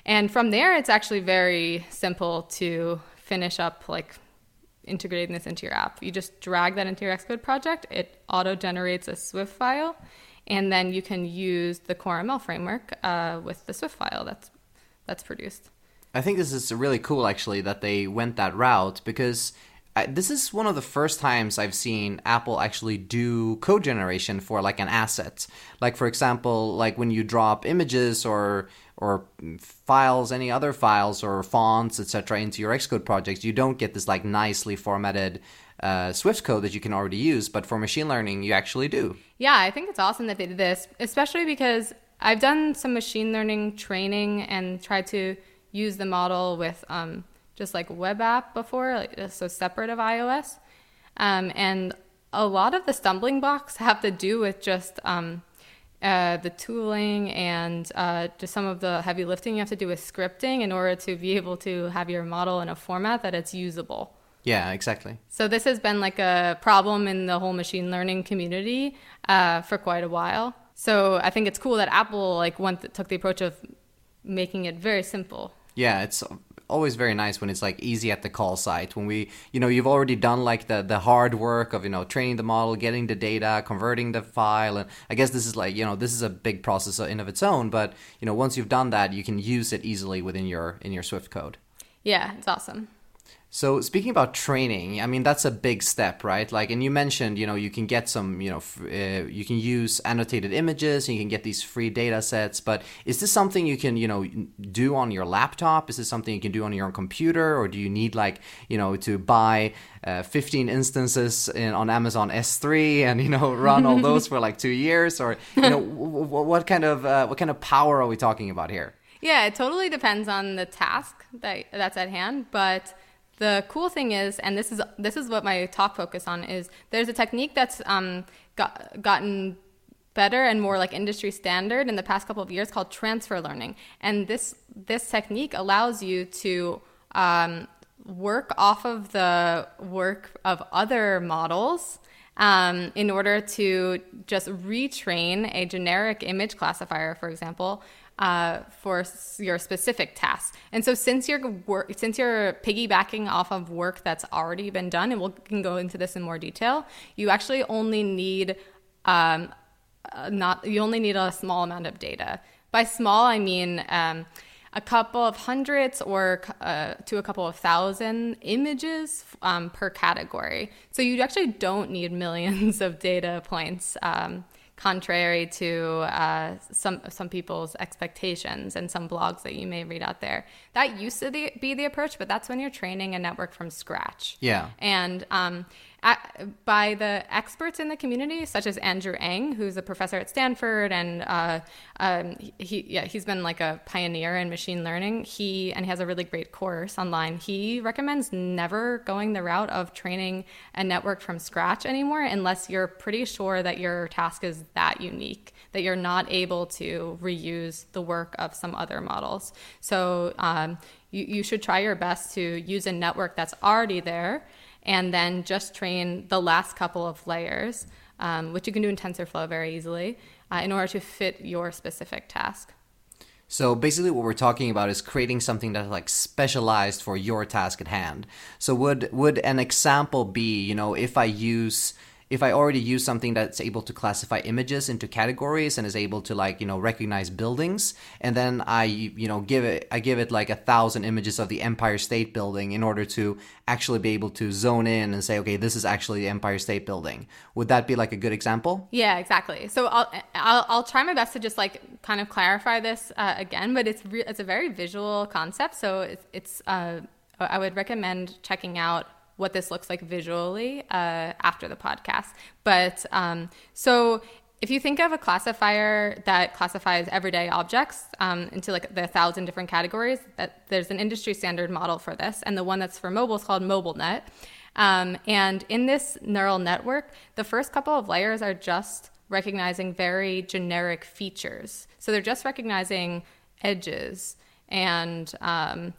And from there it's actually very simple to finish up like integrating this into your app. You just drag that into your Xcode project, it auto generates a Swift file, and then you can use the Core ML framework uh, with the Swift file that's that's produced. I think this is really cool actually that they went that route because I, this is one of the first times I've seen Apple actually do code generation for like an asset. Like for example, like when you drop images or or files, any other files or fonts, etc., into your Xcode projects, you don't get this like nicely formatted uh, Swift code that you can already use. But for machine learning, you actually do. Yeah, I think it's awesome that they did this, especially because I've done some machine learning training and tried to use the model with um, just like web app before, like, so separate of iOS. Um, and a lot of the stumbling blocks have to do with just um, uh, the tooling and uh, just some of the heavy lifting you have to do with scripting in order to be able to have your model in a format that it's usable. Yeah, exactly. So this has been like a problem in the whole machine learning community uh, for quite a while. So I think it's cool that Apple like went took the approach of making it very simple. Yeah, it's always very nice when it's like easy at the call site when we you know you've already done like the the hard work of you know training the model getting the data converting the file and i guess this is like you know this is a big process in of its own but you know once you've done that you can use it easily within your in your swift code. Yeah it's awesome so speaking about training, I mean that's a big step, right? Like, and you mentioned, you know, you can get some, you know, uh, you can use annotated images, and you can get these free data sets. But is this something you can, you know, do on your laptop? Is this something you can do on your own computer, or do you need like, you know, to buy uh, 15 instances in, on Amazon S3 and you know run all those for like two years, or you know, what kind of uh, what kind of power are we talking about here? Yeah, it totally depends on the task that that's at hand, but the cool thing is, and this is this is what my talk focus on is there's a technique that's um, got, gotten better and more like industry standard in the past couple of years called transfer learning. And this this technique allows you to um, work off of the work of other models um, in order to just retrain a generic image classifier, for example, uh, for your specific task. And so since you're since you're piggybacking off of work that's already been done, and we can go into this in more detail, you actually only need um, uh, not you only need a small amount of data. By small, I mean um, a couple of hundreds or uh, to a couple of thousand images um, per category. So you actually don't need millions of data points. Um, contrary to uh, some some people's expectations and some blogs that you may read out there. That used to be the approach, but that's when you're training a network from scratch. Yeah. And um, by the experts in the community, such as Andrew Ng, who's a professor at Stanford, and uh, um, he yeah he's been like a pioneer in machine learning. He and he has a really great course online. He recommends never going the route of training a network from scratch anymore, unless you're pretty sure that your task is that unique that you're not able to reuse the work of some other models. So um, you, you should try your best to use a network that's already there and then just train the last couple of layers, um, which you can do in TensorFlow very easily, uh, in order to fit your specific task. So basically, what we're talking about is creating something that's like specialized for your task at hand. So would would an example be, you know, if I use if I already use something that's able to classify images into categories and is able to like you know recognize buildings, and then I you know give it I give it like a thousand images of the Empire State Building in order to actually be able to zone in and say, okay, this is actually the Empire State Building. Would that be like a good example? Yeah, exactly. So I'll I'll, I'll try my best to just like kind of clarify this uh, again, but it's re- it's a very visual concept, so it's, it's uh, I would recommend checking out what this looks like visually uh, after the podcast. But um, so if you think of a classifier that classifies everyday objects um, into like the thousand different categories, that there's an industry standard model for this, and the one that's for mobile is called MobileNet. Um, and in this neural network, the first couple of layers are just recognizing very generic features. So they're just recognizing edges and um,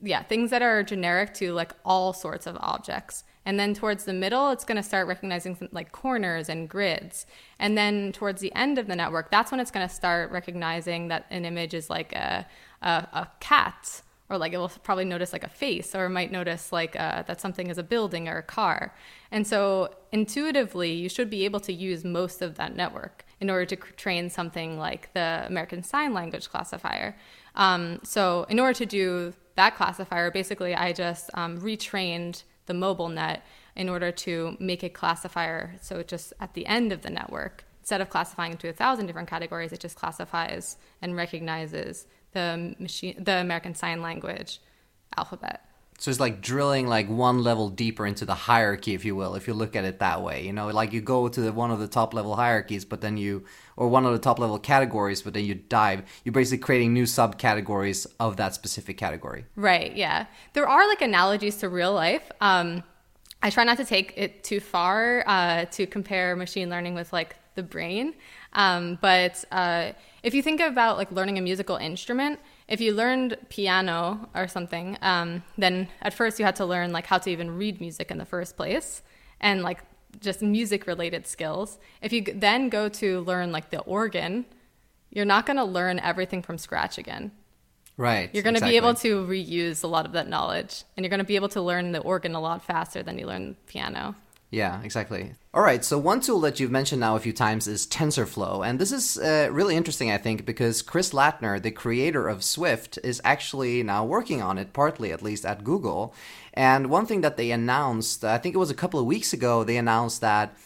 yeah, things that are generic to like all sorts of objects. And then towards the middle, it's going to start recognizing some, like corners and grids. And then towards the end of the network, that's when it's going to start recognizing that an image is like a, a, a cat, or like it will probably notice like a face, or it might notice like uh, that something is a building or a car. And so intuitively, you should be able to use most of that network in order to train something like the American Sign Language classifier. Um, so in order to do that classifier, basically I just um, retrained the mobile net in order to make a classifier. So just at the end of the network, instead of classifying into a thousand different categories, it just classifies and recognizes the machine, the American Sign Language alphabet. So it's like drilling like one level deeper into the hierarchy, if you will, if you look at it that way. You know, like you go to the, one of the top level hierarchies, but then you, or one of the top level categories, but then you dive. You're basically creating new subcategories of that specific category. Right. Yeah. There are like analogies to real life. Um, I try not to take it too far uh, to compare machine learning with like the brain. Um, but uh, if you think about like learning a musical instrument, if you learned piano or something, um, then at first you had to learn like how to even read music in the first place, and like just music related skills. If you then go to learn like the organ, you're not going to learn everything from scratch again. Right. You're going to exactly. be able to reuse a lot of that knowledge, and you're going to be able to learn the organ a lot faster than you learn piano. Yeah, exactly. All right, so one tool that you've mentioned now a few times is TensorFlow. And this is uh, really interesting, I think, because Chris Lattner, the creator of Swift, is actually now working on it, partly at least at Google. And one thing that they announced, I think it was a couple of weeks ago, they announced that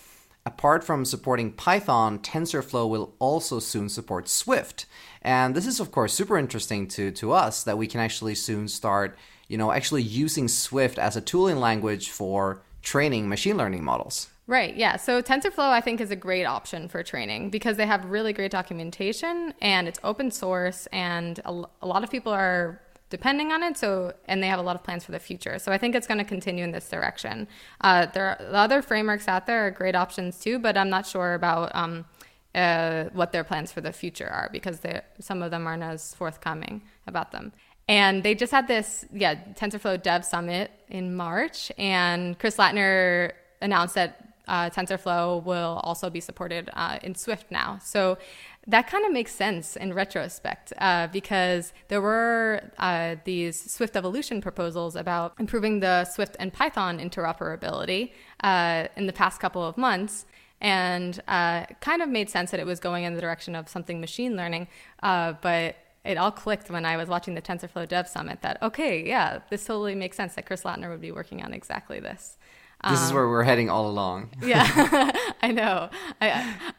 apart from supporting Python, TensorFlow will also soon support Swift. And this is, of course, super interesting to, to us that we can actually soon start, you know, actually using Swift as a tooling language for training machine learning models. Right, yeah. So TensorFlow, I think, is a great option for training because they have really great documentation and it's open source, and a, a lot of people are depending on it. So, and they have a lot of plans for the future. So, I think it's going to continue in this direction. Uh, there are other frameworks out there are great options too, but I'm not sure about um, uh, what their plans for the future are because some of them aren't as forthcoming about them. And they just had this, yeah, TensorFlow Dev Summit in March, and Chris Lattner announced that uh, TensorFlow will also be supported uh, in Swift now. So that kind of makes sense in retrospect uh, because there were uh, these Swift evolution proposals about improving the Swift and Python interoperability uh, in the past couple of months. And uh, kind of made sense that it was going in the direction of something machine learning. but it all clicked when I was watching the TensorFlow Dev Summit that, okay, yeah, this totally makes sense that Chris Lattner would be working on exactly this. This um, is where we're heading all along. yeah, I know. I,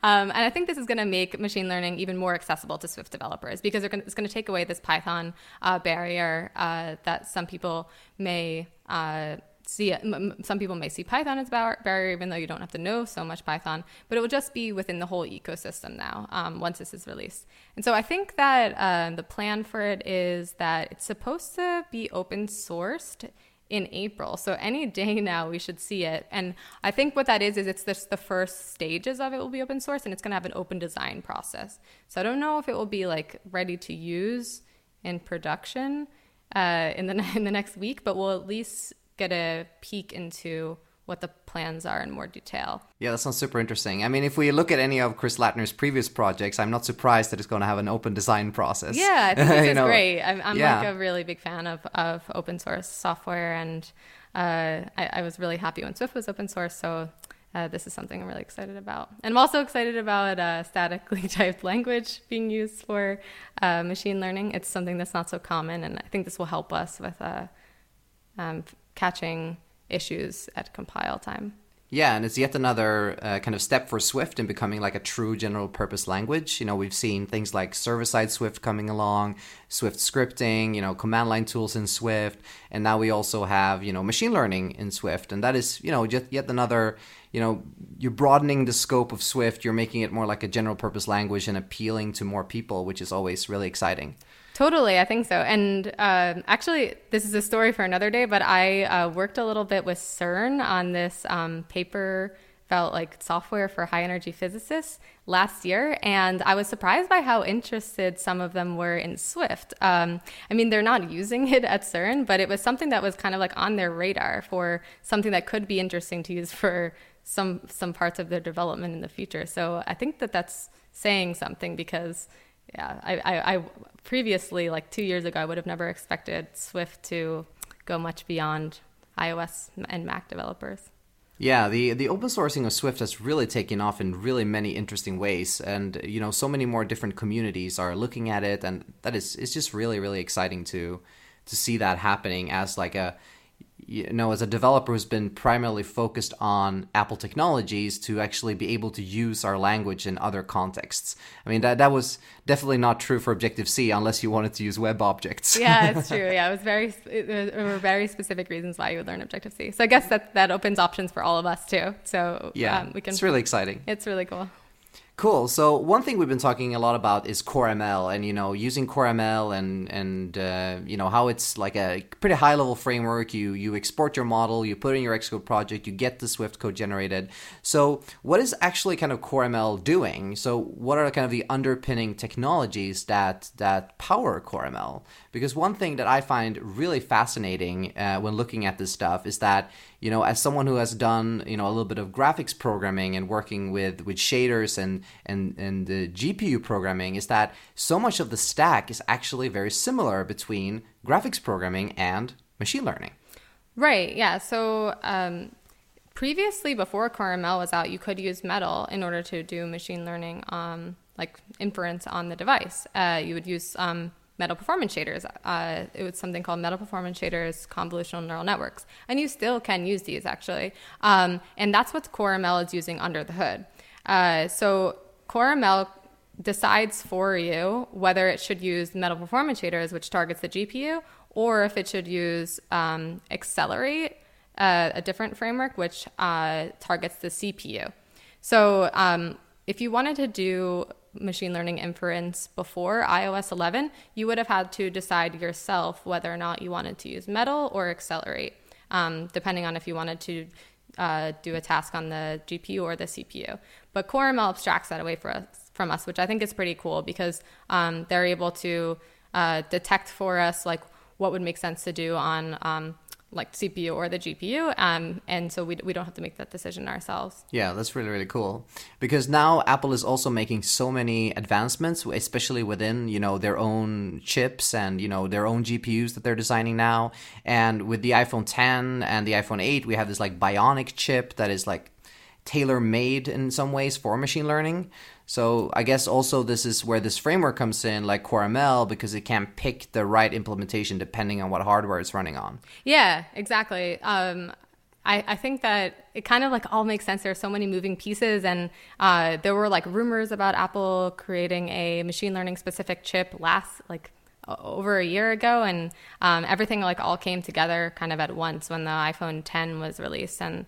um, and I think this is going to make machine learning even more accessible to Swift developers because gonna, it's going to take away this Python uh, barrier uh, that some people may. Uh, see some people may see python as a barrier even though you don't have to know so much python but it will just be within the whole ecosystem now um, once this is released and so i think that uh, the plan for it is that it's supposed to be open sourced in April. So any day now we should see it. And I think what that is is it's just the first stages of it will be open source and it's going to have an open design process. So I don't know if it will be like ready to use in production uh, in the in the next week, but we'll at least get a peek into what the plans are in more detail. Yeah, that sounds super interesting. I mean, if we look at any of Chris Lattner's previous projects, I'm not surprised that it's going to have an open design process. Yeah, I think this is know, great. I'm, I'm yeah. like a really big fan of, of open source software, and uh, I, I, was really happy when Swift was open source. So uh, this is something I'm really excited about. And I'm also excited about uh, statically typed language being used for uh, machine learning. It's something that's not so common, and I think this will help us with uh, um, catching issues at compile time. Yeah, and it's yet another uh, kind of step for Swift in becoming like a true general purpose language. You know, we've seen things like server side Swift coming along, Swift scripting, you know, command line tools in Swift, and now we also have, you know, machine learning in Swift. And that is, you know, just yet another, you know, you're broadening the scope of Swift, you're making it more like a general purpose language and appealing to more people, which is always really exciting. Totally, I think so. And uh, actually, this is a story for another day, but I uh, worked a little bit with CERN on this um, paper about like software for high energy physicists last year, and I was surprised by how interested some of them were in Swift. Um, I mean, they're not using it at CERN, but it was something that was kind of like on their radar for something that could be interesting to use for some some parts of their development in the future. So I think that that's saying something because yeah, I, I, I, previously, like two years ago, I would have never expected Swift to go much beyond iOS and Mac developers. Yeah, the the open sourcing of Swift has really taken off in really many interesting ways, and you know, so many more different communities are looking at it, and that is it's just really really exciting to to see that happening as like a you know, as a developer who's been primarily focused on Apple technologies to actually be able to use our language in other contexts. I mean, that, that was definitely not true for Objective C unless you wanted to use web objects. yeah, it's true. Yeah, it was very, there were very specific reasons why you would learn Objective C. So I guess that, that opens options for all of us too. So yeah, um, we can. It's really exciting. It's really cool. Cool. So one thing we've been talking a lot about is CoreML, and you know, using CoreML and and uh, you know how it's like a pretty high level framework. You you export your model, you put in your Xcode project, you get the Swift code generated. So what is actually kind of CoreML doing? So what are kind of the underpinning technologies that that power CoreML? Because one thing that I find really fascinating uh, when looking at this stuff is that you know, as someone who has done, you know, a little bit of graphics programming and working with with shaders and and and the GPU programming, is that so much of the stack is actually very similar between graphics programming and machine learning. Right. Yeah. So. Um, previously, before CoreML was out, you could use Metal in order to do machine learning, um, like inference on the device. Uh, you would use um, metal performance shaders. Uh, it was something called metal performance shaders convolutional neural networks. And you still can use these actually. Um, and that's what CoreML is using under the hood. Uh, so CoreML decides for you whether it should use metal performance shaders, which targets the GPU, or if it should use um, Accelerate, uh, a different framework, which uh, targets the CPU. So um, if you wanted to do machine learning inference before iOS 11, you would have had to decide yourself whether or not you wanted to use Metal or Accelerate, um, depending on if you wanted to uh, do a task on the GPU or the CPU. But CoreML abstracts that away for us, from us, which I think is pretty cool because um, they're able to uh, detect for us like what would make sense to do on um, like CPU or the GPU. Um, and so we, we don't have to make that decision ourselves. Yeah, that's really, really cool. Because now Apple is also making so many advancements, especially within, you know, their own chips and, you know, their own GPUs that they're designing now. And with the iPhone 10 and the iPhone 8, we have this like bionic chip that is like tailor made in some ways for machine learning. So I guess also this is where this framework comes in, like CoreML, because it can pick the right implementation depending on what hardware it's running on. Yeah, exactly. Um, I, I think that it kind of like all makes sense. There are so many moving pieces, and uh, there were like rumors about Apple creating a machine learning specific chip last like over a year ago, and um, everything like all came together kind of at once when the iPhone 10 was released. And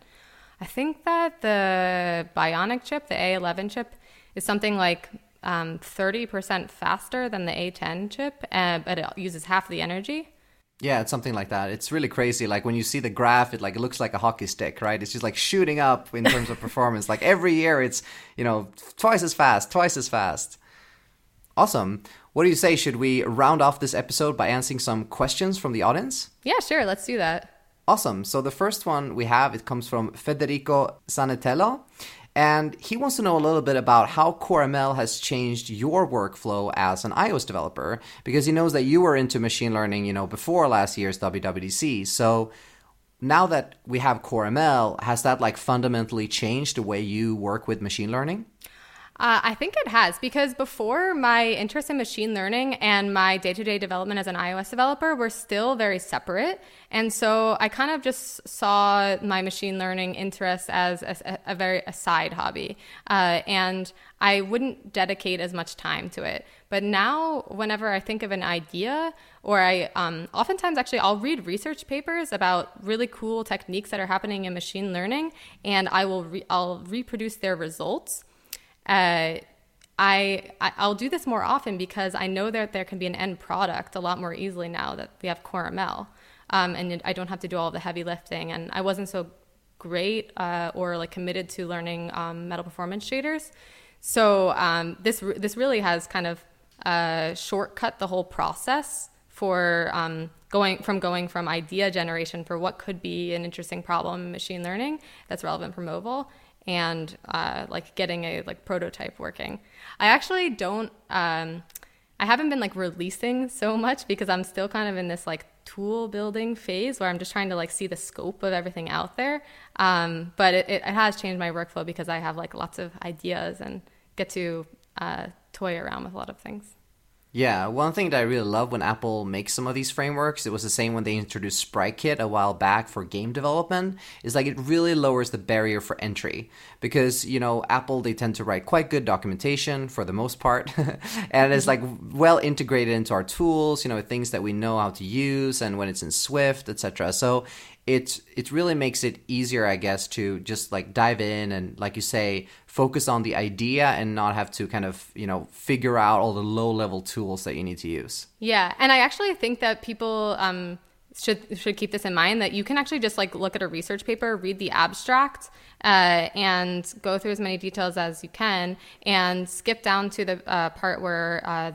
I think that the Bionic chip, the A11 chip, is something like um, 30% faster than the A10 chip, uh, but it uses half the energy. Yeah, it's something like that. It's really crazy. Like when you see the graph, it like it looks like a hockey stick, right? It's just like shooting up in terms of performance. Like every year, it's you know twice as fast, twice as fast. Awesome. What do you say? Should we round off this episode by answering some questions from the audience? Yeah, sure. Let's do that. Awesome. So the first one we have it comes from Federico Sanatello, and he wants to know a little bit about how CoreML has changed your workflow as an iOS developer because he knows that you were into machine learning, you know, before last year's WWDC. So now that we have CoreML, has that like fundamentally changed the way you work with machine learning? Uh, I think it has because before my interest in machine learning and my day to day development as an iOS developer were still very separate. And so I kind of just saw my machine learning interest as a, a very a side hobby. Uh, and I wouldn't dedicate as much time to it. But now, whenever I think of an idea, or I um, oftentimes actually I'll read research papers about really cool techniques that are happening in machine learning, and I will re- I'll reproduce their results uh, I, I'll do this more often because I know that there can be an end product a lot more easily now that we have CoreML, um, and I don't have to do all the heavy lifting. And I wasn't so great uh, or like committed to learning um, metal performance shaders, so um, this this really has kind of uh, shortcut the whole process for um, going from going from idea generation for what could be an interesting problem in machine learning that's relevant for mobile and uh, like getting a like prototype working. I actually don't. Um, I haven't been like releasing so much because I'm still kind of in this like tool building phase where I'm just trying to like see the scope of everything out there. Um, but it, it, has changed my workflow because I have like lots of ideas and get to uh, toy around with a lot of things. Yeah, one thing that I really love when Apple makes some of these frameworks, it was the same when they introduced SpriteKit a while back for game development, is like it really lowers the barrier for entry. Because, you know, Apple, they tend to write quite good documentation for the most part. and it's like mm-hmm. well integrated into our tools, you know, things that we know how to use and when it's in Swift, etc. So it it really makes it easier, I guess, to just like dive in and, like you say, focus on the idea and not have to kind of you know figure out all the low level tools that you need to use. Yeah, and I actually think that people. Um, should should keep this in mind that you can actually just like look at a research paper, read the abstract, uh, and go through as many details as you can, and skip down to the uh, part where uh,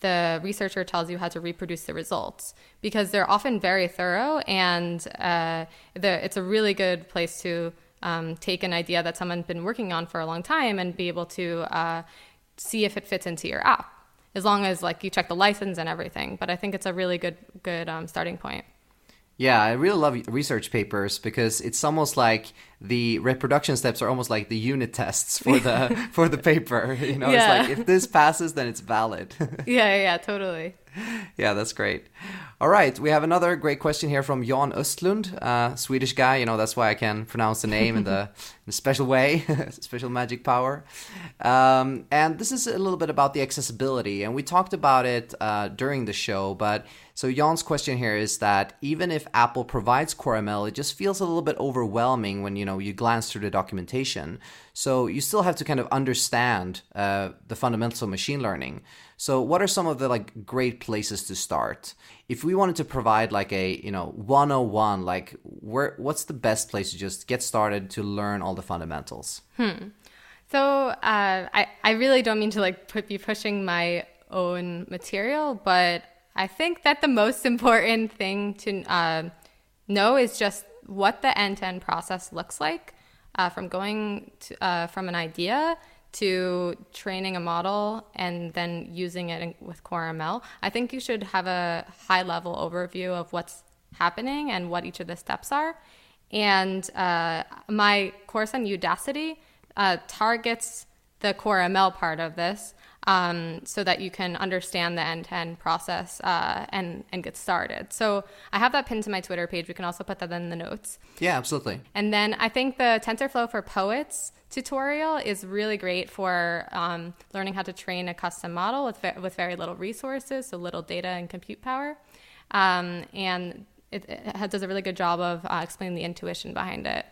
the researcher tells you how to reproduce the results because they're often very thorough and uh, it's a really good place to um, take an idea that someone's been working on for a long time and be able to uh, see if it fits into your app as long as like you check the license and everything but i think it's a really good good um, starting point yeah, I really love research papers because it's almost like the reproduction steps are almost like the unit tests for the for the paper. You know, yeah. it's like if this passes, then it's valid. yeah, yeah, totally. Yeah, that's great. All right, we have another great question here from Jan Östlund, uh, Swedish guy. You know, that's why I can pronounce the name in the, in a special way, special magic power. Um, and this is a little bit about the accessibility, and we talked about it uh, during the show, but So Jan's question here is that even if Apple provides CoreML, it just feels a little bit overwhelming when you know you glance through the documentation. So you still have to kind of understand uh, the fundamentals of machine learning. So what are some of the like great places to start? If we wanted to provide like a you know 101, like where what's the best place to just get started to learn all the fundamentals? Hmm. So uh, I I really don't mean to like put, be pushing my own material, but I think that the most important thing to uh, know is just what the end to end process looks like uh, from going to, uh, from an idea to training a model and then using it in, with Core ML. I think you should have a high level overview of what's happening and what each of the steps are. And uh, my course on Udacity uh, targets the Core ML part of this um, so that you can understand the end-to-end process uh, and and get started. So I have that pinned to my Twitter page. We can also put that in the notes. Yeah, absolutely. And then I think the TensorFlow for Poets tutorial is really great for um, learning how to train a custom model with with very little resources, so little data and compute power, um, and it, it, does a really good job of uh, explaining the intuition behind it.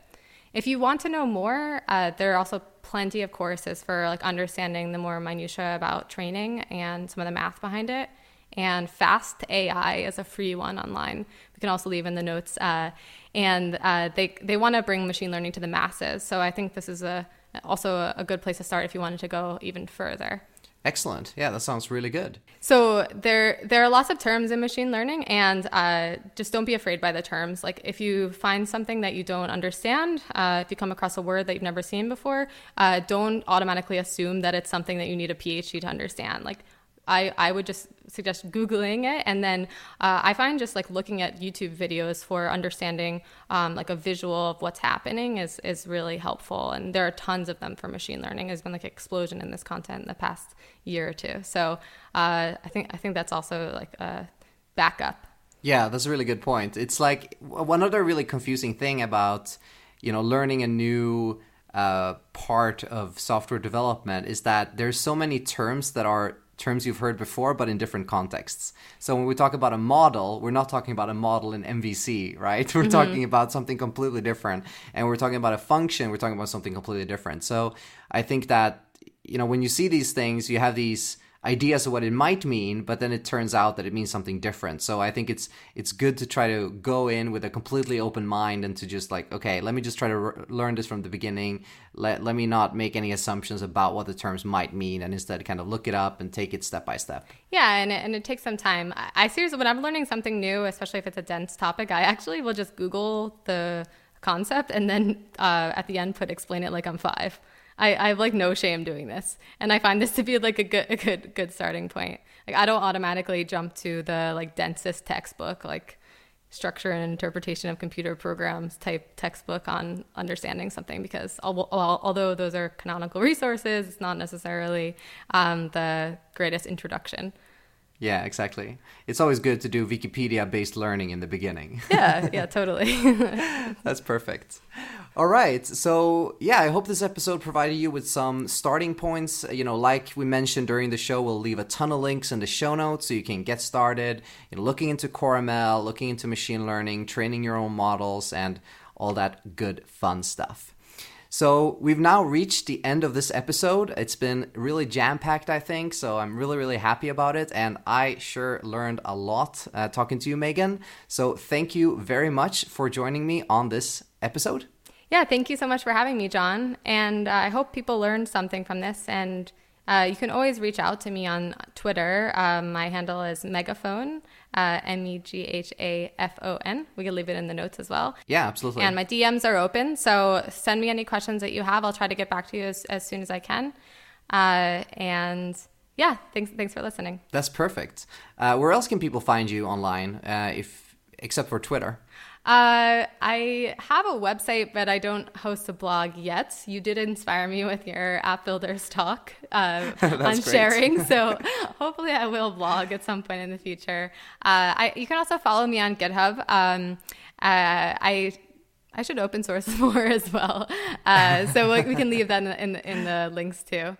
If you want to know more, uh, there are also plenty of courses for like understanding the more minutia about training and some of the math behind it. And Fast AI is a free one online. We can also leave in the notes. Uh, and uh, they they want to bring machine learning to the masses. So I think this is a also a good place to start if you wanted to go even further. Excellent. Yeah, that sounds really good. So there there are lots of terms in machine learning, and uh, just don't be afraid by the terms. Like if you find something that you don't understand, uh, if you come across a word that you've never seen before, uh, don't automatically assume that it's something that you need a PhD to understand. Like I, I would just suggest Googling it. And then uh, I find just like looking at YouTube videos for understanding um, like a visual of what's happening is, is really helpful. And there are tons of them for machine learning. There's been like explosion in this content in the past year or two. So uh, I think I think that's also like a backup. Yeah, that's a really good point. It's like one other really confusing thing about you know learning a new uh, part of software development is that there's so many terms that are terms you've heard before, but in different contexts. So when we talk about a model, we're not talking about a model in MVC, right? We're mm-hmm. talking about something completely different. And we're talking about a function, we're talking about something completely different. So I think that, you know, when you see these things, you have these ideas of what it might mean, but then it turns out that it means something different. So I think it's it's good to try to go in with a completely open mind and to just like, okay, let me just try to re- learn this from the beginning. Let let me not make any assumptions about what the terms might mean, and instead kind of look it up and take it step by step. Yeah, and it, and it takes some time. I, I seriously, when I'm learning something new, especially if it's a dense topic, I actually will just Google the concept and then uh, at the end put explain it like I'm five. I, I have like no shame doing this. And I find this to be like a good a good good starting point. Like I don't automatically jump to the like densest textbook, like structure and interpretation of computer programs type textbook on understanding something because although those are canonical resources, it's not necessarily um, the greatest introduction. Yeah, exactly. It's always good to do Wikipedia based learning in the beginning. yeah, yeah, totally. That's perfect. All right. So, yeah, I hope this episode provided you with some starting points. You know, like we mentioned during the show, we'll leave a ton of links in the show notes so you can get started know, looking into CoreML, looking into machine learning, training your own models, and all that good fun stuff. So we've now reached the end of this episode. It's been really jam packed, I think. So I'm really, really happy about it. And I sure learned a lot uh, talking to you, Meghan. So thank you very much for joining me on this episode. Yeah, thank you so much for having me, John. And uh, I hope people learned something from this. And uh, you can always reach out to me on Twitter. Um, my handle is Megaphone uh, M E G H A F O N. We can leave it in the notes as well. Yeah, absolutely. And my DMs are open. So send me any questions that you have. I'll try to get back to you as, as soon as I can. Uh, and yeah, thanks, thanks for listening. That's perfect. Uh, where else can people find you online, uh, if except for Twitter? Uh, I have a website, but I don't host a blog yet. You did inspire me with your app builders talk uh, on sharing, so hopefully I will blog at some point in the future. Uh, I, you can also follow me on GitHub. Um, uh, I I should open source more as well, uh, so we can leave that in the, in, in the links too.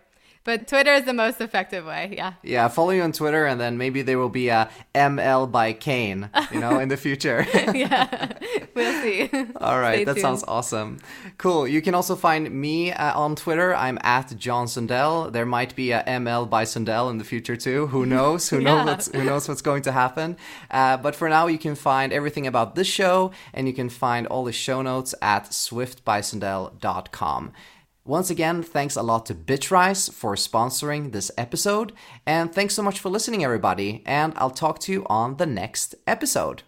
But Twitter is the most effective way. Yeah. Yeah, follow you on Twitter, and then maybe there will be a ML by Kane, you know, in the future. yeah, we'll see. All right, Stay that tuned. sounds awesome. Cool. You can also find me uh, on Twitter. I'm at John Sundell. There might be a ML by Sundell in the future too. Who knows? Who yeah. knows what's who knows what's going to happen? Uh, but for now, you can find everything about this show, and you can find all the show notes at swiftbysundell.com. Once again, thanks a lot to Bitrise for sponsoring this episode, and thanks so much for listening, everybody, and I'll talk to you on the next episode.